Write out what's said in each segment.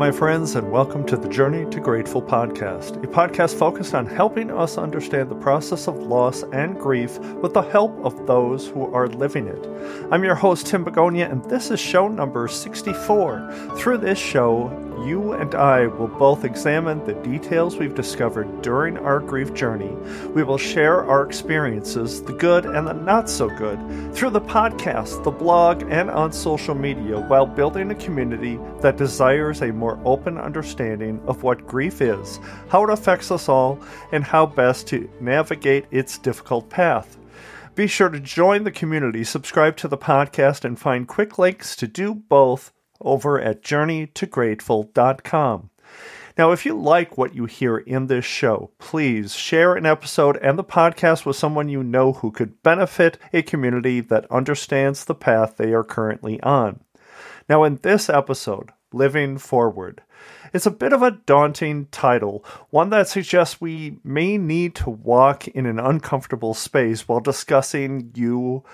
my friends, and welcome to the Journey to Grateful podcast, a podcast focused on helping us understand the process of loss and grief with the help of those who are living it. I'm your host, Tim Begonia, and this is show number 64. Through this show, you and I will both examine the details we've discovered during our grief journey. We will share our experiences, the good and the not so good, through the podcast, the blog, and on social media while building a community that desires a more open understanding of what grief is, how it affects us all, and how best to navigate its difficult path. Be sure to join the community, subscribe to the podcast, and find quick links to do both over at journeytograteful.com. Now, if you like what you hear in this show, please share an episode and the podcast with someone you know who could benefit a community that understands the path they are currently on. Now, in this episode, Living Forward, it's a bit of a daunting title, one that suggests we may need to walk in an uncomfortable space while discussing you,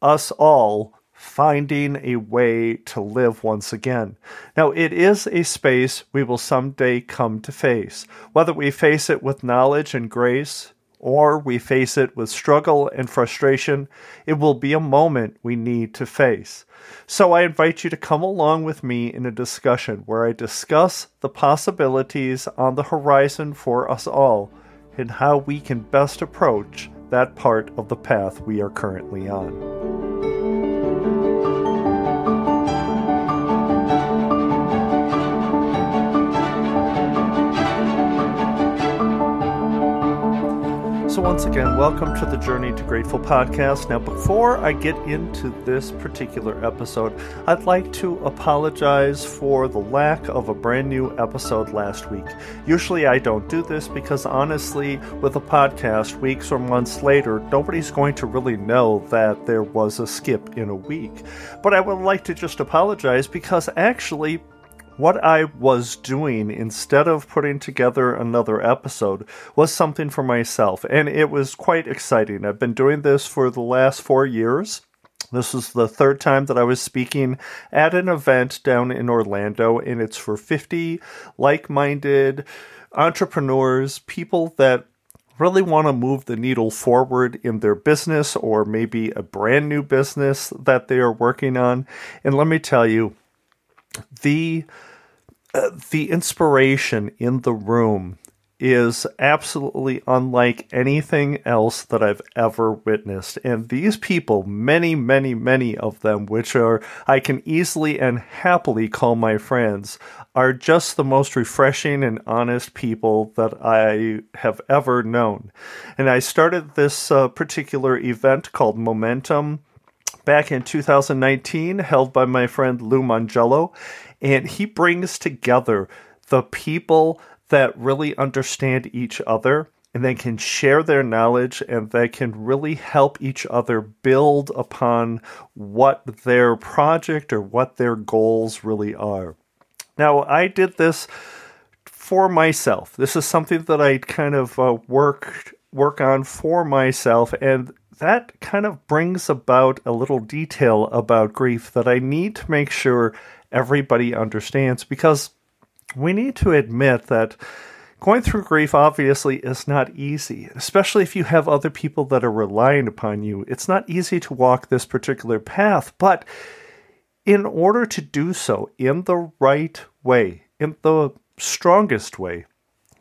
us all, finding a way to live once again. Now, it is a space we will someday come to face. Whether we face it with knowledge and grace, or we face it with struggle and frustration, it will be a moment we need to face. So I invite you to come along with me in a discussion where I discuss the possibilities on the horizon for us all and how we can best approach that part of the path we are currently on. Once again, welcome to the Journey to Grateful podcast. Now, before I get into this particular episode, I'd like to apologize for the lack of a brand new episode last week. Usually, I don't do this because, honestly, with a podcast, weeks or months later, nobody's going to really know that there was a skip in a week. But I would like to just apologize because actually, what I was doing instead of putting together another episode was something for myself, and it was quite exciting. I've been doing this for the last four years. This is the third time that I was speaking at an event down in Orlando, and it's for 50 like minded entrepreneurs, people that really want to move the needle forward in their business or maybe a brand new business that they are working on. And let me tell you, the uh, the inspiration in the room is absolutely unlike anything else that I've ever witnessed. And these people, many, many, many of them, which are I can easily and happily call my friends, are just the most refreshing and honest people that I have ever known. And I started this uh, particular event called Momentum back in 2019, held by my friend Lou Mongello. And he brings together the people that really understand each other and they can share their knowledge and they can really help each other build upon what their project or what their goals really are. Now, I did this for myself. This is something that I kind of uh, work work on for myself and that kind of brings about a little detail about grief that I need to make sure everybody understands because we need to admit that going through grief obviously is not easy, especially if you have other people that are relying upon you. It's not easy to walk this particular path, but in order to do so in the right way, in the strongest way,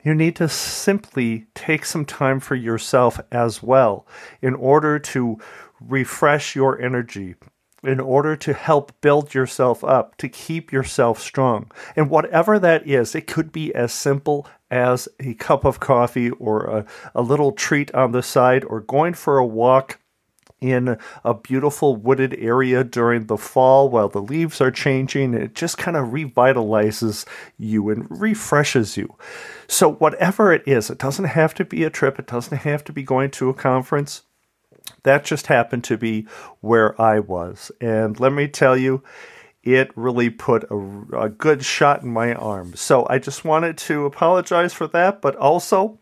you need to simply take some time for yourself as well in order to refresh your energy, in order to help build yourself up, to keep yourself strong. And whatever that is, it could be as simple as a cup of coffee or a, a little treat on the side or going for a walk in a beautiful wooded area during the fall while the leaves are changing. It just kind of revitalizes you and refreshes you. So, whatever it is, it doesn't have to be a trip, it doesn't have to be going to a conference. That just happened to be where I was. And let me tell you, it really put a, a good shot in my arm. So I just wanted to apologize for that, but also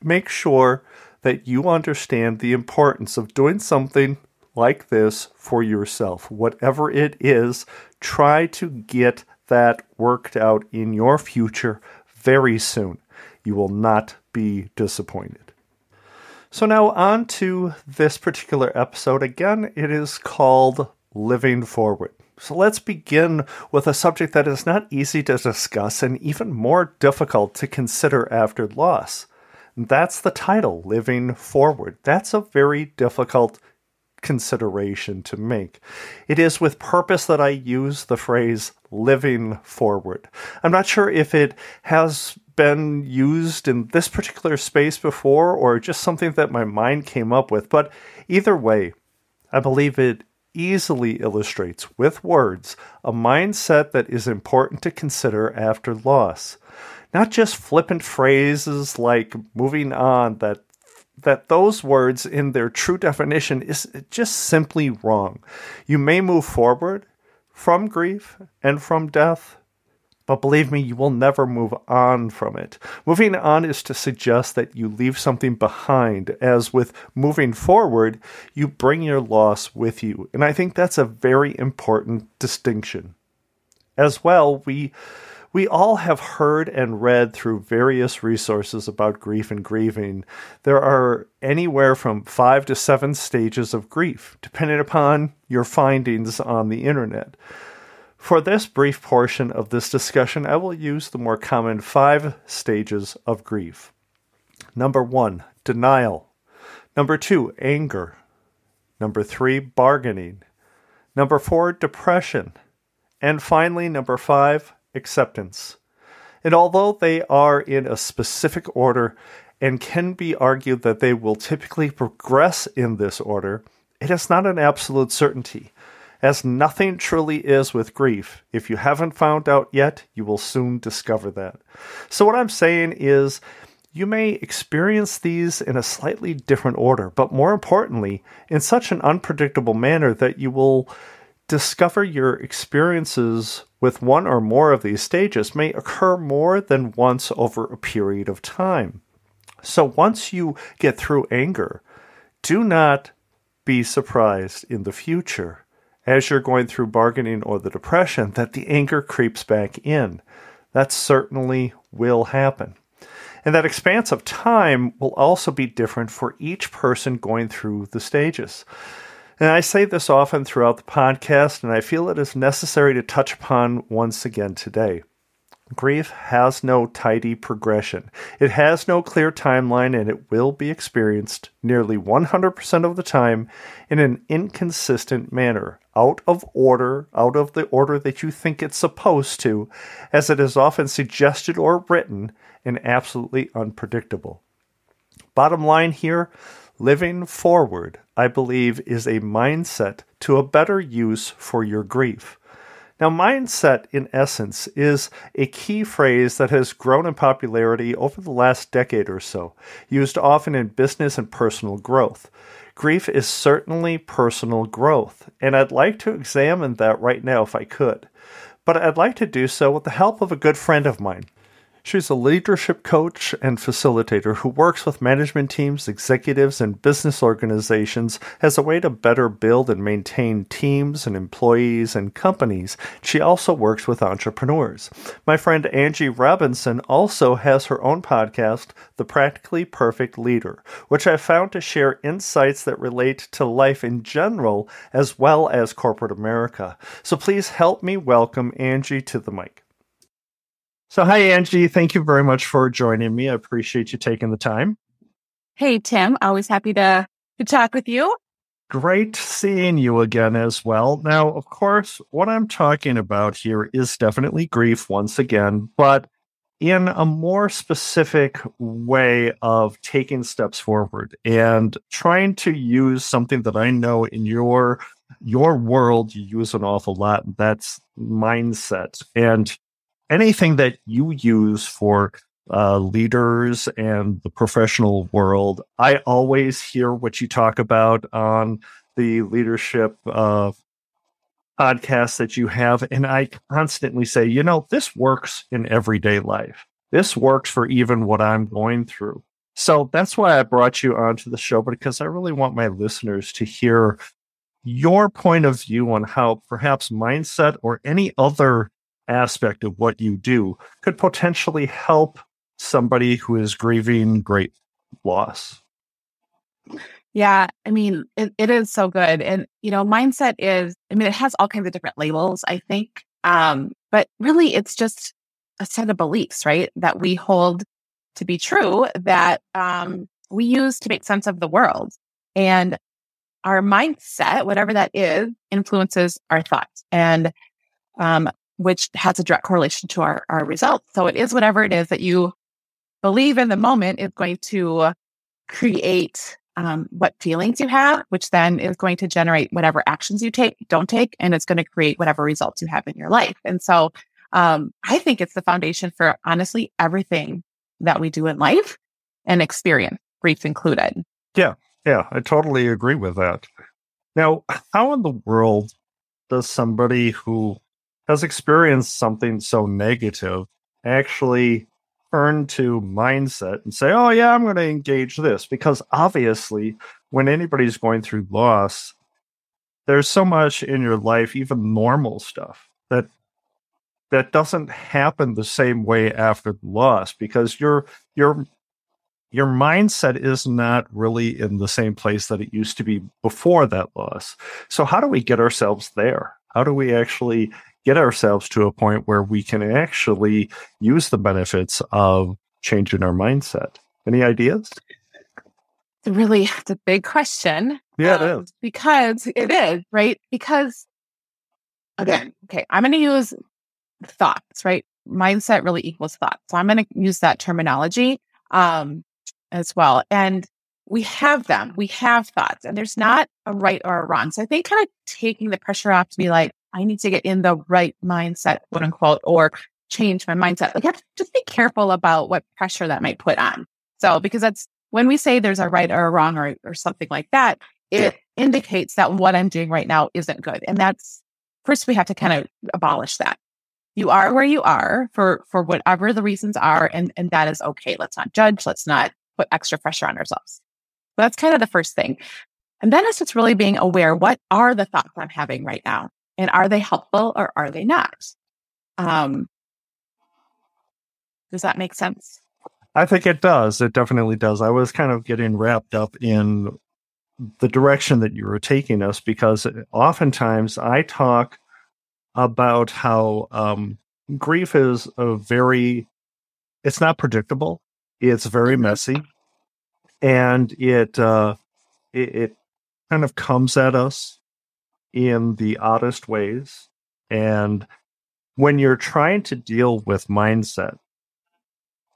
make sure that you understand the importance of doing something like this for yourself. Whatever it is, try to get that worked out in your future very soon. You will not be disappointed. So, now on to this particular episode. Again, it is called Living Forward. So, let's begin with a subject that is not easy to discuss and even more difficult to consider after loss. That's the title, Living Forward. That's a very difficult consideration to make. It is with purpose that I use the phrase living forward. I'm not sure if it has been used in this particular space before or just something that my mind came up with, but either way, I believe it easily illustrates with words a mindset that is important to consider after loss. Not just flippant phrases like moving on that that those words in their true definition is just simply wrong. You may move forward from grief and from death, but believe me, you will never move on from it. Moving on is to suggest that you leave something behind, as with moving forward, you bring your loss with you. And I think that's a very important distinction. As well, we we all have heard and read through various resources about grief and grieving. There are anywhere from five to seven stages of grief, depending upon your findings on the internet. For this brief portion of this discussion, I will use the more common five stages of grief. Number one, denial. Number two, anger. Number three, bargaining. Number four, depression. And finally, number five, acceptance. And although they are in a specific order and can be argued that they will typically progress in this order, it is not an absolute certainty. As nothing truly is with grief. If you haven't found out yet, you will soon discover that. So, what I'm saying is, you may experience these in a slightly different order, but more importantly, in such an unpredictable manner that you will discover your experiences with one or more of these stages may occur more than once over a period of time. So once you get through anger, do not be surprised in the future as you're going through bargaining or the depression that the anger creeps back in. That certainly will happen. And that expanse of time will also be different for each person going through the stages. And I say this often throughout the podcast, and I feel it is necessary to touch upon once again today. Grief has no tidy progression. It has no clear timeline, and it will be experienced nearly 100% of the time in an inconsistent manner, out of order, out of the order that you think it's supposed to, as it is often suggested or written, and absolutely unpredictable. Bottom line here living forward I believe, is a mindset to a better use for your grief. Now, mindset, in essence, is a key phrase that has grown in popularity over the last decade or so, used often in business and personal growth. Grief is certainly personal growth, and I'd like to examine that right now if I could. But I'd like to do so with the help of a good friend of mine. She's a leadership coach and facilitator who works with management teams, executives, and business organizations as a way to better build and maintain teams and employees and companies. She also works with entrepreneurs. My friend Angie Robinson also has her own podcast, The Practically Perfect Leader, which I found to share insights that relate to life in general as well as corporate America. So please help me welcome Angie to the mic. So, hi, Angie. Thank you very much for joining me. I appreciate you taking the time. Hey, Tim. Always happy to, to talk with you. Great seeing you again as well. Now, of course, what I'm talking about here is definitely grief once again, but in a more specific way of taking steps forward and trying to use something that I know in your your world you use an awful lot that's mindset and anything that you use for uh, leaders and the professional world, I always hear what you talk about on the leadership uh, podcast that you have. And I constantly say, you know, this works in everyday life. This works for even what I'm going through. So that's why I brought you onto the show, because I really want my listeners to hear your point of view on how perhaps mindset or any other aspect of what you do could potentially help somebody who is grieving great loss? Yeah, I mean, it, it is so good. And, you know, mindset is, I mean, it has all kinds of different labels, I think. Um, but really, it's just a set of beliefs, right? That we hold to be true that um, we use to make sense of the world. And our mindset, whatever that is, influences our thoughts and um, which has a direct correlation to our, our results. So it is whatever it is that you believe in the moment is going to create um, what feelings you have, which then is going to generate whatever actions you take, don't take, and it's going to create whatever results you have in your life. And so um, I think it's the foundation for honestly everything that we do in life and experience, grief included. Yeah, yeah, I totally agree with that. Now, how in the world does somebody who has experienced something so negative actually turn to mindset and say, oh, yeah, I'm going to engage this. Because obviously, when anybody's going through loss, there's so much in your life, even normal stuff, that that doesn't happen the same way after the loss because your your your mindset is not really in the same place that it used to be before that loss. So how do we get ourselves there? How do we actually get ourselves to a point where we can actually use the benefits of changing our mindset. Any ideas? It's really it's a big question. Yeah, um, it is. Because it is, right? Because again, okay, I'm going to use thoughts, right? Mindset really equals thought. So I'm going to use that terminology um, as well. And we have them, we have thoughts, and there's not a right or a wrong. So I think kind of taking the pressure off to be like, I need to get in the right mindset, quote unquote, or change my mindset. Like, just be careful about what pressure that might put on. So, because that's when we say there's a right or a wrong or, or something like that, it indicates that what I'm doing right now isn't good. And that's first we have to kind of abolish that. You are where you are for for whatever the reasons are, and and that is okay. Let's not judge. Let's not put extra pressure on ourselves. So that's kind of the first thing. And then it's just really being aware what are the thoughts I'm having right now? And are they helpful or are they not? Um, does that make sense? I think it does. It definitely does. I was kind of getting wrapped up in the direction that you were taking us because oftentimes I talk about how um, grief is a very, it's not predictable. It's very mm-hmm. messy, and it uh, it, it kind of comes at us in the oddest ways. And when you're trying to deal with mindset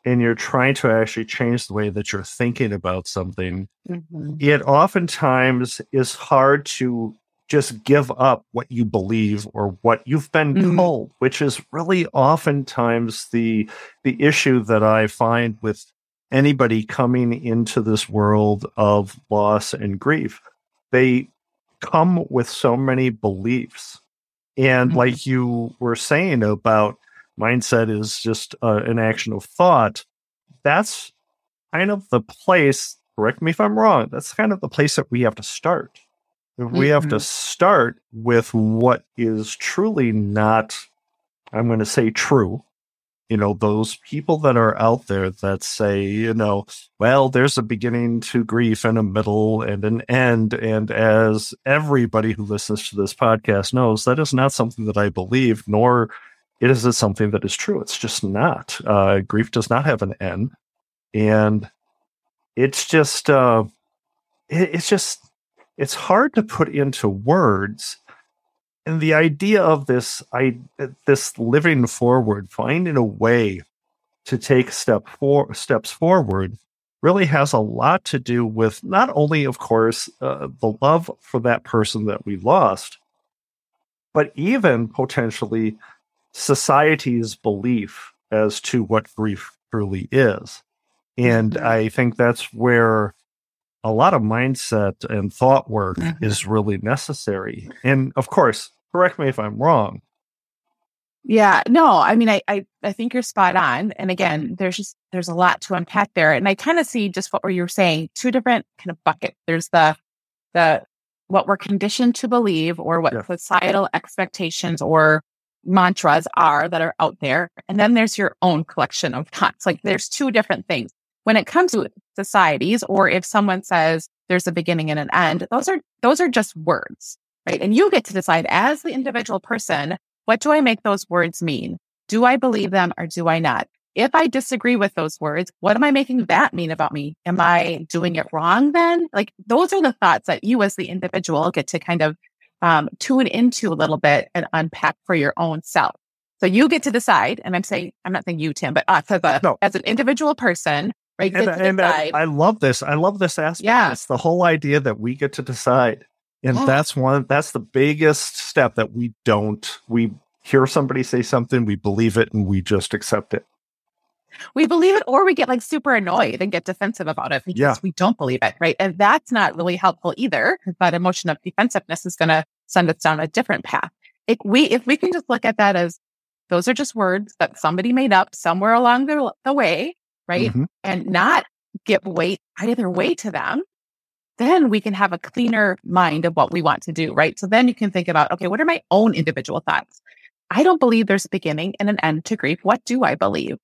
and you're trying to actually change the way that you're thinking about something, mm-hmm. it oftentimes is hard to just give up what you believe or what you've been mm-hmm. told, which is really oftentimes the the issue that I find with anybody coming into this world of loss and grief. They come with so many beliefs. And mm-hmm. like you were saying about mindset is just uh, an action of thought, that's kind of the place, correct me if I'm wrong, that's kind of the place that we have to start. Mm-hmm. We have to mm-hmm. start with what is truly not, I'm going to say true, you know, those people that are out there that say, you know, well, there's a beginning to grief and a middle and an end. And as everybody who listens to this podcast knows, that is not something that I believe, nor is it something that is true. It's just not. Uh, grief does not have an end. And it's just, uh, it, it's just, it's hard to put into words and the idea of this i this living forward finding a way to take step for steps forward really has a lot to do with not only of course uh, the love for that person that we lost but even potentially society's belief as to what grief truly is and mm-hmm. i think that's where a lot of mindset and thought work mm-hmm. is really necessary. And of course, correct me if I'm wrong. Yeah, no, I mean, I, I, I think you're spot on. And again, there's just, there's a lot to unpack there. And I kind of see just what you were saying, two different kind of buckets. There's the, the, what we're conditioned to believe or what yeah. societal expectations or mantras are that are out there. And then there's your own collection of thoughts. Like there's two different things. When it comes to societies, or if someone says there's a beginning and an end, those are, those are just words, right? And you get to decide as the individual person, what do I make those words mean? Do I believe them or do I not? If I disagree with those words, what am I making that mean about me? Am I doing it wrong then? Like those are the thoughts that you as the individual get to kind of um, tune into a little bit and unpack for your own self. So you get to decide, and I'm saying, I'm not saying you, Tim, but us as, a, no. as an individual person, right? And, and I, I, love this. I love this aspect. Yeah. It's the whole idea that we get to decide. And that's one, that's the biggest step that we don't, we hear somebody say something, we believe it, and we just accept it. We believe it, or we get like super annoyed and get defensive about it because yeah. we don't believe it, right? And that's not really helpful either. That emotion of defensiveness is going to send us down a different path. If we, if we can just look at that as those are just words that somebody made up somewhere along the, the way, right? Mm-hmm. And not give weight either way to them, then we can have a cleaner mind of what we want to do, right? So then you can think about, okay, what are my own individual thoughts? I don't believe there's a beginning and an end to grief. What do I believe?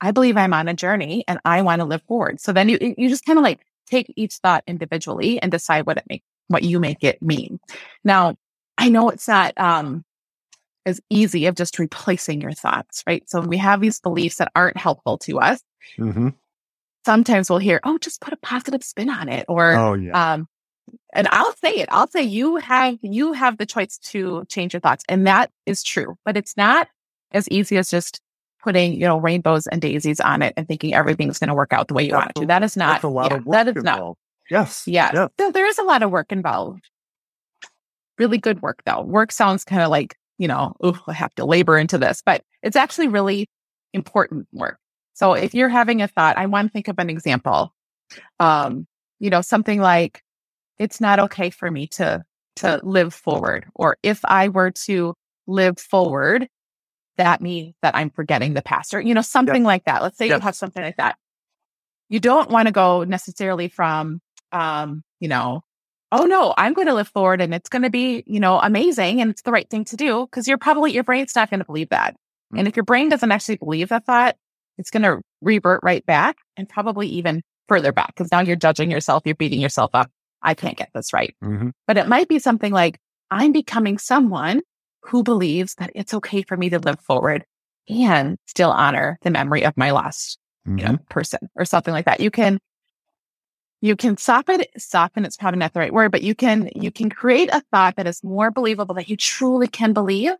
I believe I'm on a journey and I want to live forward. So then you, you just kind of like take each thought individually and decide what it make, what you make it mean. Now, I know it's not um, as easy of just replacing your thoughts, right? So we have these beliefs that aren't helpful to us. Mm-hmm. Sometimes we'll hear, "Oh, just put a positive spin on it," or "Oh, yeah." Um, and I'll say it. I'll say you have you have the choice to change your thoughts, and that is true. But it's not as easy as just putting you know rainbows and daisies on it and thinking everything's going to work out the way you want it to. That is not. a lot yeah, of work that is involved. not. Yes. Yeah. yeah. So there is a lot of work involved really good work though. Work sounds kind of like, you know, oh, I have to labor into this, but it's actually really important work. So if you're having a thought, I want to think of an example. Um, you know, something like it's not okay for me to to live forward or if I were to live forward, that means that I'm forgetting the past or you know something yep. like that. Let's say yep. you have something like that. You don't want to go necessarily from um, you know, oh no, I'm going to live forward and it's going to be, you know, amazing and it's the right thing to do because you're probably, your brain's not going to believe that. Mm-hmm. And if your brain doesn't actually believe that thought, it's going to revert right back and probably even further back because now you're judging yourself, you're beating yourself up. I can't get this right. Mm-hmm. But it might be something like, I'm becoming someone who believes that it's okay for me to live forward and still honor the memory of my last mm-hmm. you know, mm-hmm. person or something like that. You can you can soften soften it's probably not the right word but you can you can create a thought that is more believable that you truly can believe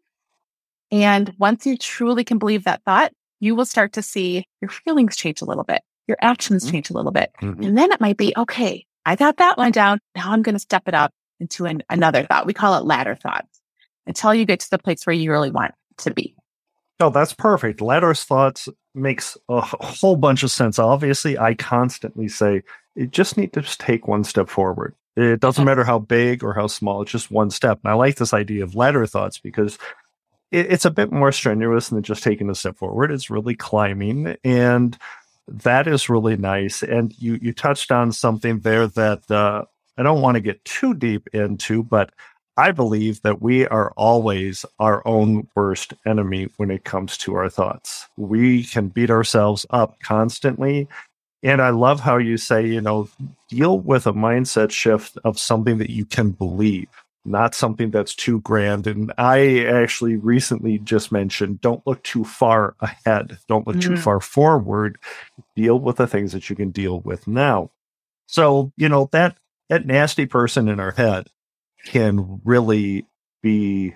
and once you truly can believe that thought you will start to see your feelings change a little bit your actions mm-hmm. change a little bit mm-hmm. and then it might be okay i got that one down now i'm going to step it up into an, another thought we call it ladder thoughts until you get to the place where you really want to be Oh, that's perfect. Ladder thoughts makes a whole bunch of sense. Obviously, I constantly say you just need to just take one step forward. It doesn't matter how big or how small, it's just one step. And I like this idea of ladder thoughts because it, it's a bit more strenuous than just taking a step forward. It's really climbing. And that is really nice. And you, you touched on something there that uh, I don't want to get too deep into, but I believe that we are always our own worst enemy when it comes to our thoughts. We can beat ourselves up constantly and I love how you say, you know, deal with a mindset shift of something that you can believe, not something that's too grand. And I actually recently just mentioned don't look too far ahead, don't look mm-hmm. too far forward. Deal with the things that you can deal with now. So, you know, that that nasty person in our head can really be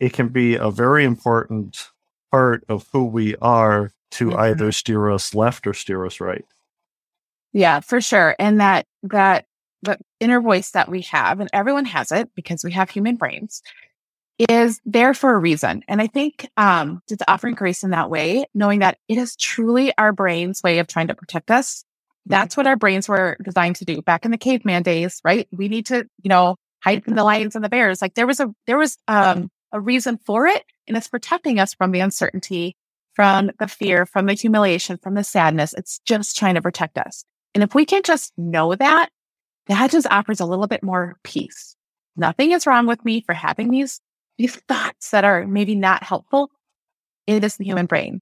it can be a very important part of who we are to mm-hmm. either steer us left or steer us right. Yeah, for sure. And that that the inner voice that we have, and everyone has it because we have human brains, is there for a reason. And I think um just offering grace in that way, knowing that it is truly our brain's way of trying to protect us. That's what our brains were designed to do back in the caveman days, right? We need to, you know, hide from the lions and the bears. Like there was a there was um a reason for it, and it's protecting us from the uncertainty from the fear, from the humiliation, from the sadness. It's just trying to protect us. And if we can just know that, that just offers a little bit more peace. Nothing is wrong with me for having these these thoughts that are maybe not helpful. It is the human brain.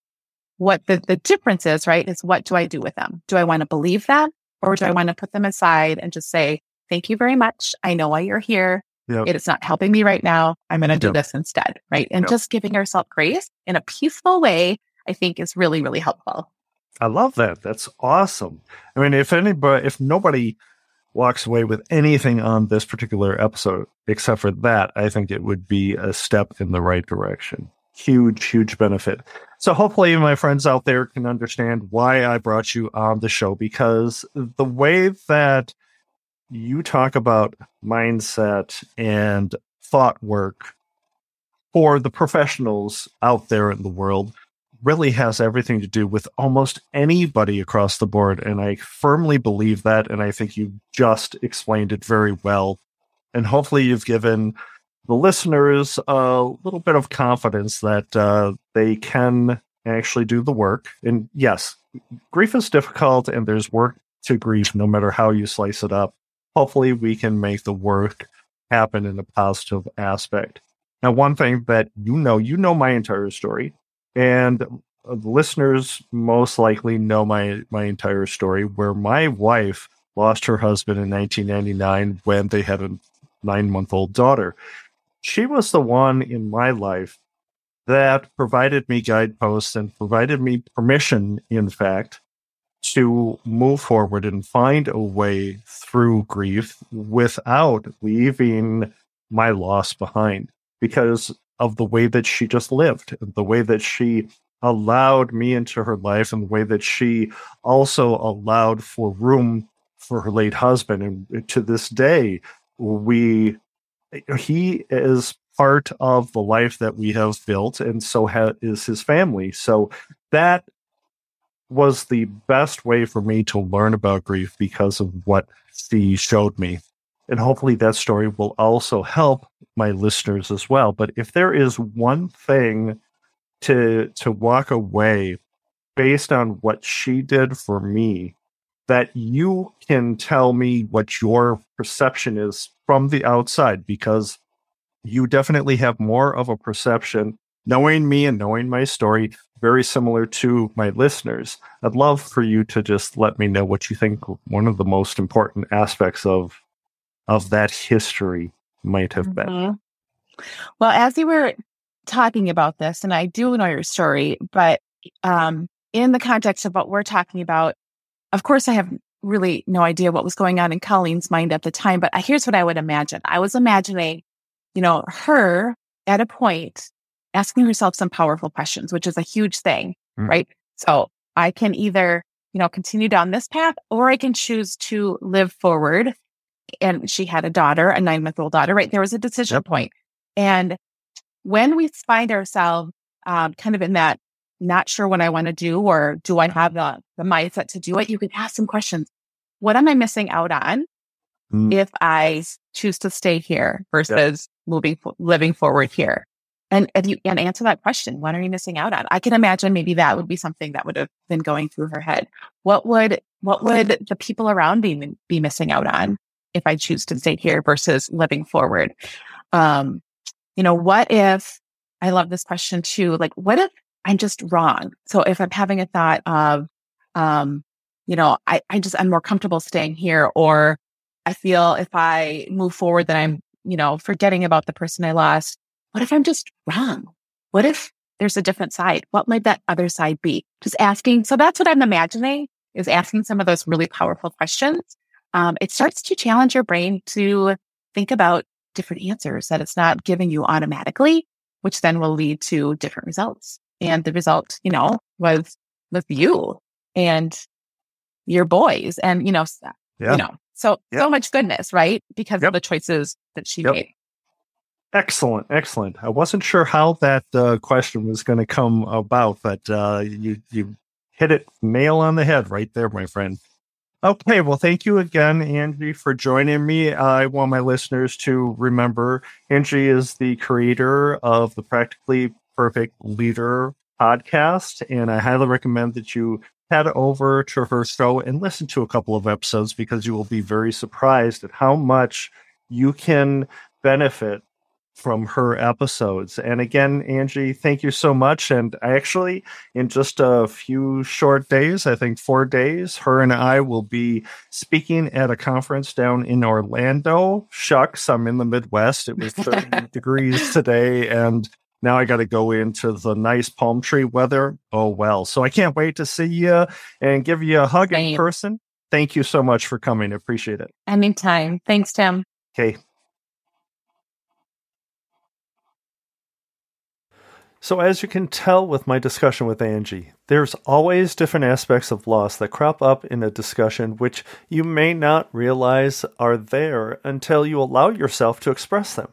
What the, the difference is, right, is what do I do with them? Do I want to believe them or do I want to put them aside and just say, thank you very much. I know why you're here. Yep. It is not helping me right now. I'm going to do yep. this instead. Right. And yep. just giving ourselves grace in a peaceful way, I think is really, really helpful. I love that. That's awesome. I mean, if anybody, if nobody walks away with anything on this particular episode except for that, I think it would be a step in the right direction. Huge, huge benefit. So hopefully my friends out there can understand why I brought you on the show because the way that you talk about mindset and thought work for the professionals out there in the world really has everything to do with almost anybody across the board. And I firmly believe that. And I think you just explained it very well. And hopefully, you've given the listeners a little bit of confidence that uh, they can actually do the work. And yes, grief is difficult and there's work to grief no matter how you slice it up. Hopefully, we can make the work happen in a positive aspect. Now, one thing that you know, you know my entire story. And uh, listeners most likely know my my entire story where my wife lost her husband in 1999 when they had a 9-month-old daughter. She was the one in my life that provided me guideposts and provided me permission in fact to move forward and find a way through grief without leaving my loss behind because of the way that she just lived, the way that she allowed me into her life, and the way that she also allowed for room for her late husband. And to this day, we he is part of the life that we have built, and so ha- is his family. So that was the best way for me to learn about grief because of what she showed me. And hopefully that story will also help my listeners as well. But if there is one thing to to walk away based on what she did for me that you can tell me what your perception is from the outside because you definitely have more of a perception knowing me and knowing my story very similar to my listeners i'd love for you to just let me know what you think one of the most important aspects of of that history might have been. Mm-hmm. Well, as you were talking about this, and I do know your story, but um, in the context of what we're talking about, of course, I have really no idea what was going on in Colleen's mind at the time, but here's what I would imagine. I was imagining, you know, her at a point asking herself some powerful questions, which is a huge thing, mm. right? So I can either, you know, continue down this path or I can choose to live forward and she had a daughter, a nine month old daughter, right? There was a decision yep. point. And when we find ourselves um, kind of in that not sure what I want to do, or do I have the, the mindset to do it, you can ask some questions. What am I missing out on mm. if I choose to stay here versus yep. moving, living forward here? And, and you and answer that question. What are you missing out on? I can imagine maybe that would be something that would have been going through her head. What would, what would the people around me be missing out on? If I choose to stay here versus living forward. Um, you know, what if I love this question too? Like, what if I'm just wrong? So if I'm having a thought of, um, you know, I, I just, I'm more comfortable staying here, or I feel if I move forward that I'm, you know, forgetting about the person I lost. What if I'm just wrong? What if there's a different side? What might that other side be? Just asking. So that's what I'm imagining is asking some of those really powerful questions um, it starts to challenge your brain to think about different answers that it's not giving you automatically, which then will lead to different results. And the result, you know, was with you and your boys and, you know, yeah. you know, so, yep. so much goodness, right? Because yep. of the choices that she yep. made. Excellent, excellent. I wasn't sure how that uh, question was going to come about, but uh, you you hit it nail on the head right there, my friend. Okay, well, thank you again, Angie, for joining me. I want my listeners to remember Angie is the creator of the Practically Perfect Leader podcast, and I highly recommend that you head over to her show and listen to a couple of episodes because you will be very surprised at how much you can benefit from her episodes. And again, Angie, thank you so much. And I actually, in just a few short days, I think four days, her and I will be speaking at a conference down in Orlando. Shucks, I'm in the Midwest. It was 30 degrees today. And now I got to go into the nice palm tree weather. Oh, well. So I can't wait to see you and give you a hug Same. in person. Thank you so much for coming. Appreciate it. Anytime. Thanks, Tim. Okay. So, as you can tell with my discussion with Angie, there's always different aspects of loss that crop up in a discussion which you may not realize are there until you allow yourself to express them.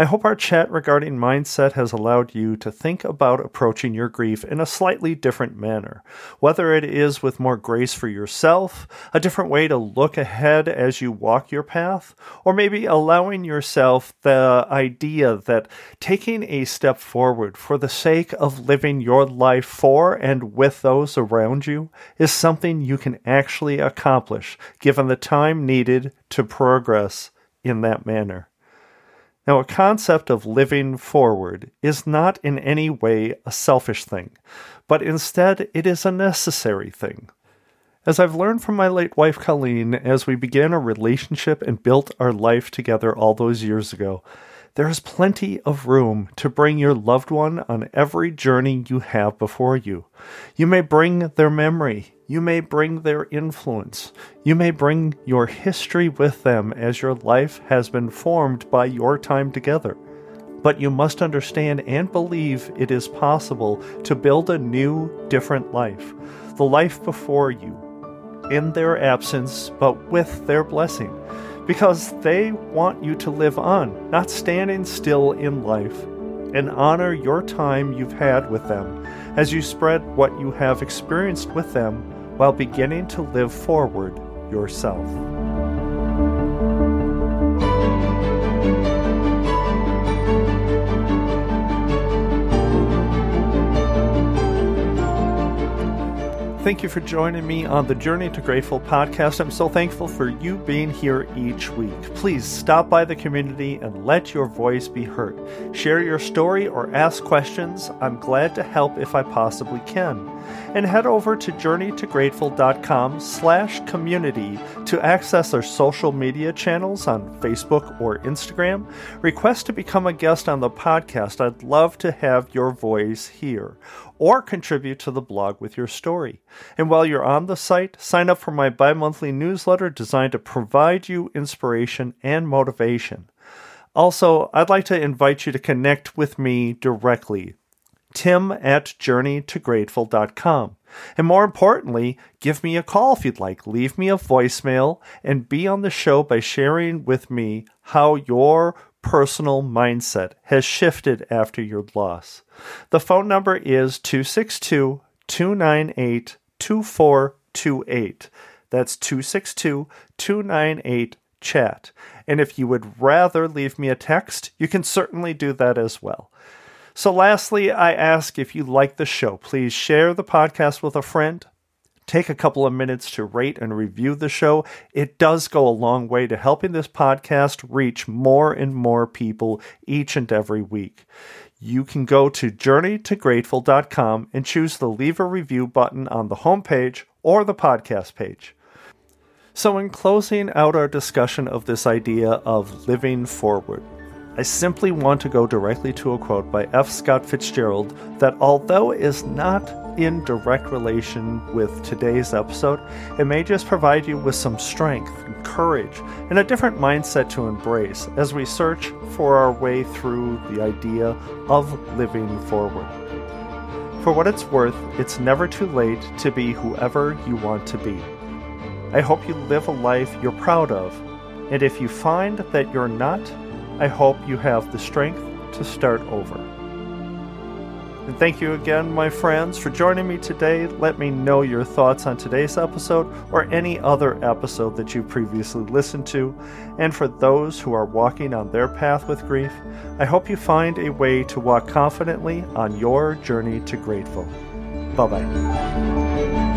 I hope our chat regarding mindset has allowed you to think about approaching your grief in a slightly different manner, whether it is with more grace for yourself, a different way to look ahead as you walk your path, or maybe allowing yourself the idea that taking a step forward for the sake of living your life for and with those around you is something you can actually accomplish given the time needed to progress in that manner. Now, a concept of living forward is not in any way a selfish thing, but instead it is a necessary thing. As I've learned from my late wife Colleen as we began a relationship and built our life together all those years ago, there is plenty of room to bring your loved one on every journey you have before you. You may bring their memory, you may bring their influence, you may bring your history with them as your life has been formed by your time together. But you must understand and believe it is possible to build a new, different life, the life before you, in their absence, but with their blessing because they want you to live on, not standing still in life, and honor your time you've had with them as you spread what you have experienced with them while beginning to live forward yourself. Thank you for joining me on the Journey to Grateful podcast. I'm so thankful for you being here each week. Please stop by the community and let your voice be heard. Share your story or ask questions. I'm glad to help if I possibly can. And head over to journeytograteful.com slash community to access our social media channels on Facebook or Instagram. Request to become a guest on the podcast. I'd love to have your voice here or contribute to the blog with your story. And while you're on the site, sign up for my bi monthly newsletter designed to provide you inspiration and motivation. Also, I'd like to invite you to connect with me directly. Tim at journeytograteful.com. And more importantly, give me a call if you'd like. Leave me a voicemail and be on the show by sharing with me how your personal mindset has shifted after your loss. The phone number is 262 298 2428. That's 262 298 chat. And if you would rather leave me a text, you can certainly do that as well. So, lastly, I ask if you like the show, please share the podcast with a friend take a couple of minutes to rate and review the show. It does go a long way to helping this podcast reach more and more people each and every week. You can go to journeytograteful.com and choose the leave a review button on the homepage or the podcast page. So, in closing out our discussion of this idea of living forward, I simply want to go directly to a quote by F. Scott Fitzgerald that, although is not in direct relation with today's episode, it may just provide you with some strength and courage and a different mindset to embrace as we search for our way through the idea of living forward. For what it's worth, it's never too late to be whoever you want to be. I hope you live a life you're proud of, and if you find that you're not, I hope you have the strength to start over. And thank you again, my friends, for joining me today. Let me know your thoughts on today's episode or any other episode that you previously listened to. And for those who are walking on their path with grief, I hope you find a way to walk confidently on your journey to grateful. Bye bye.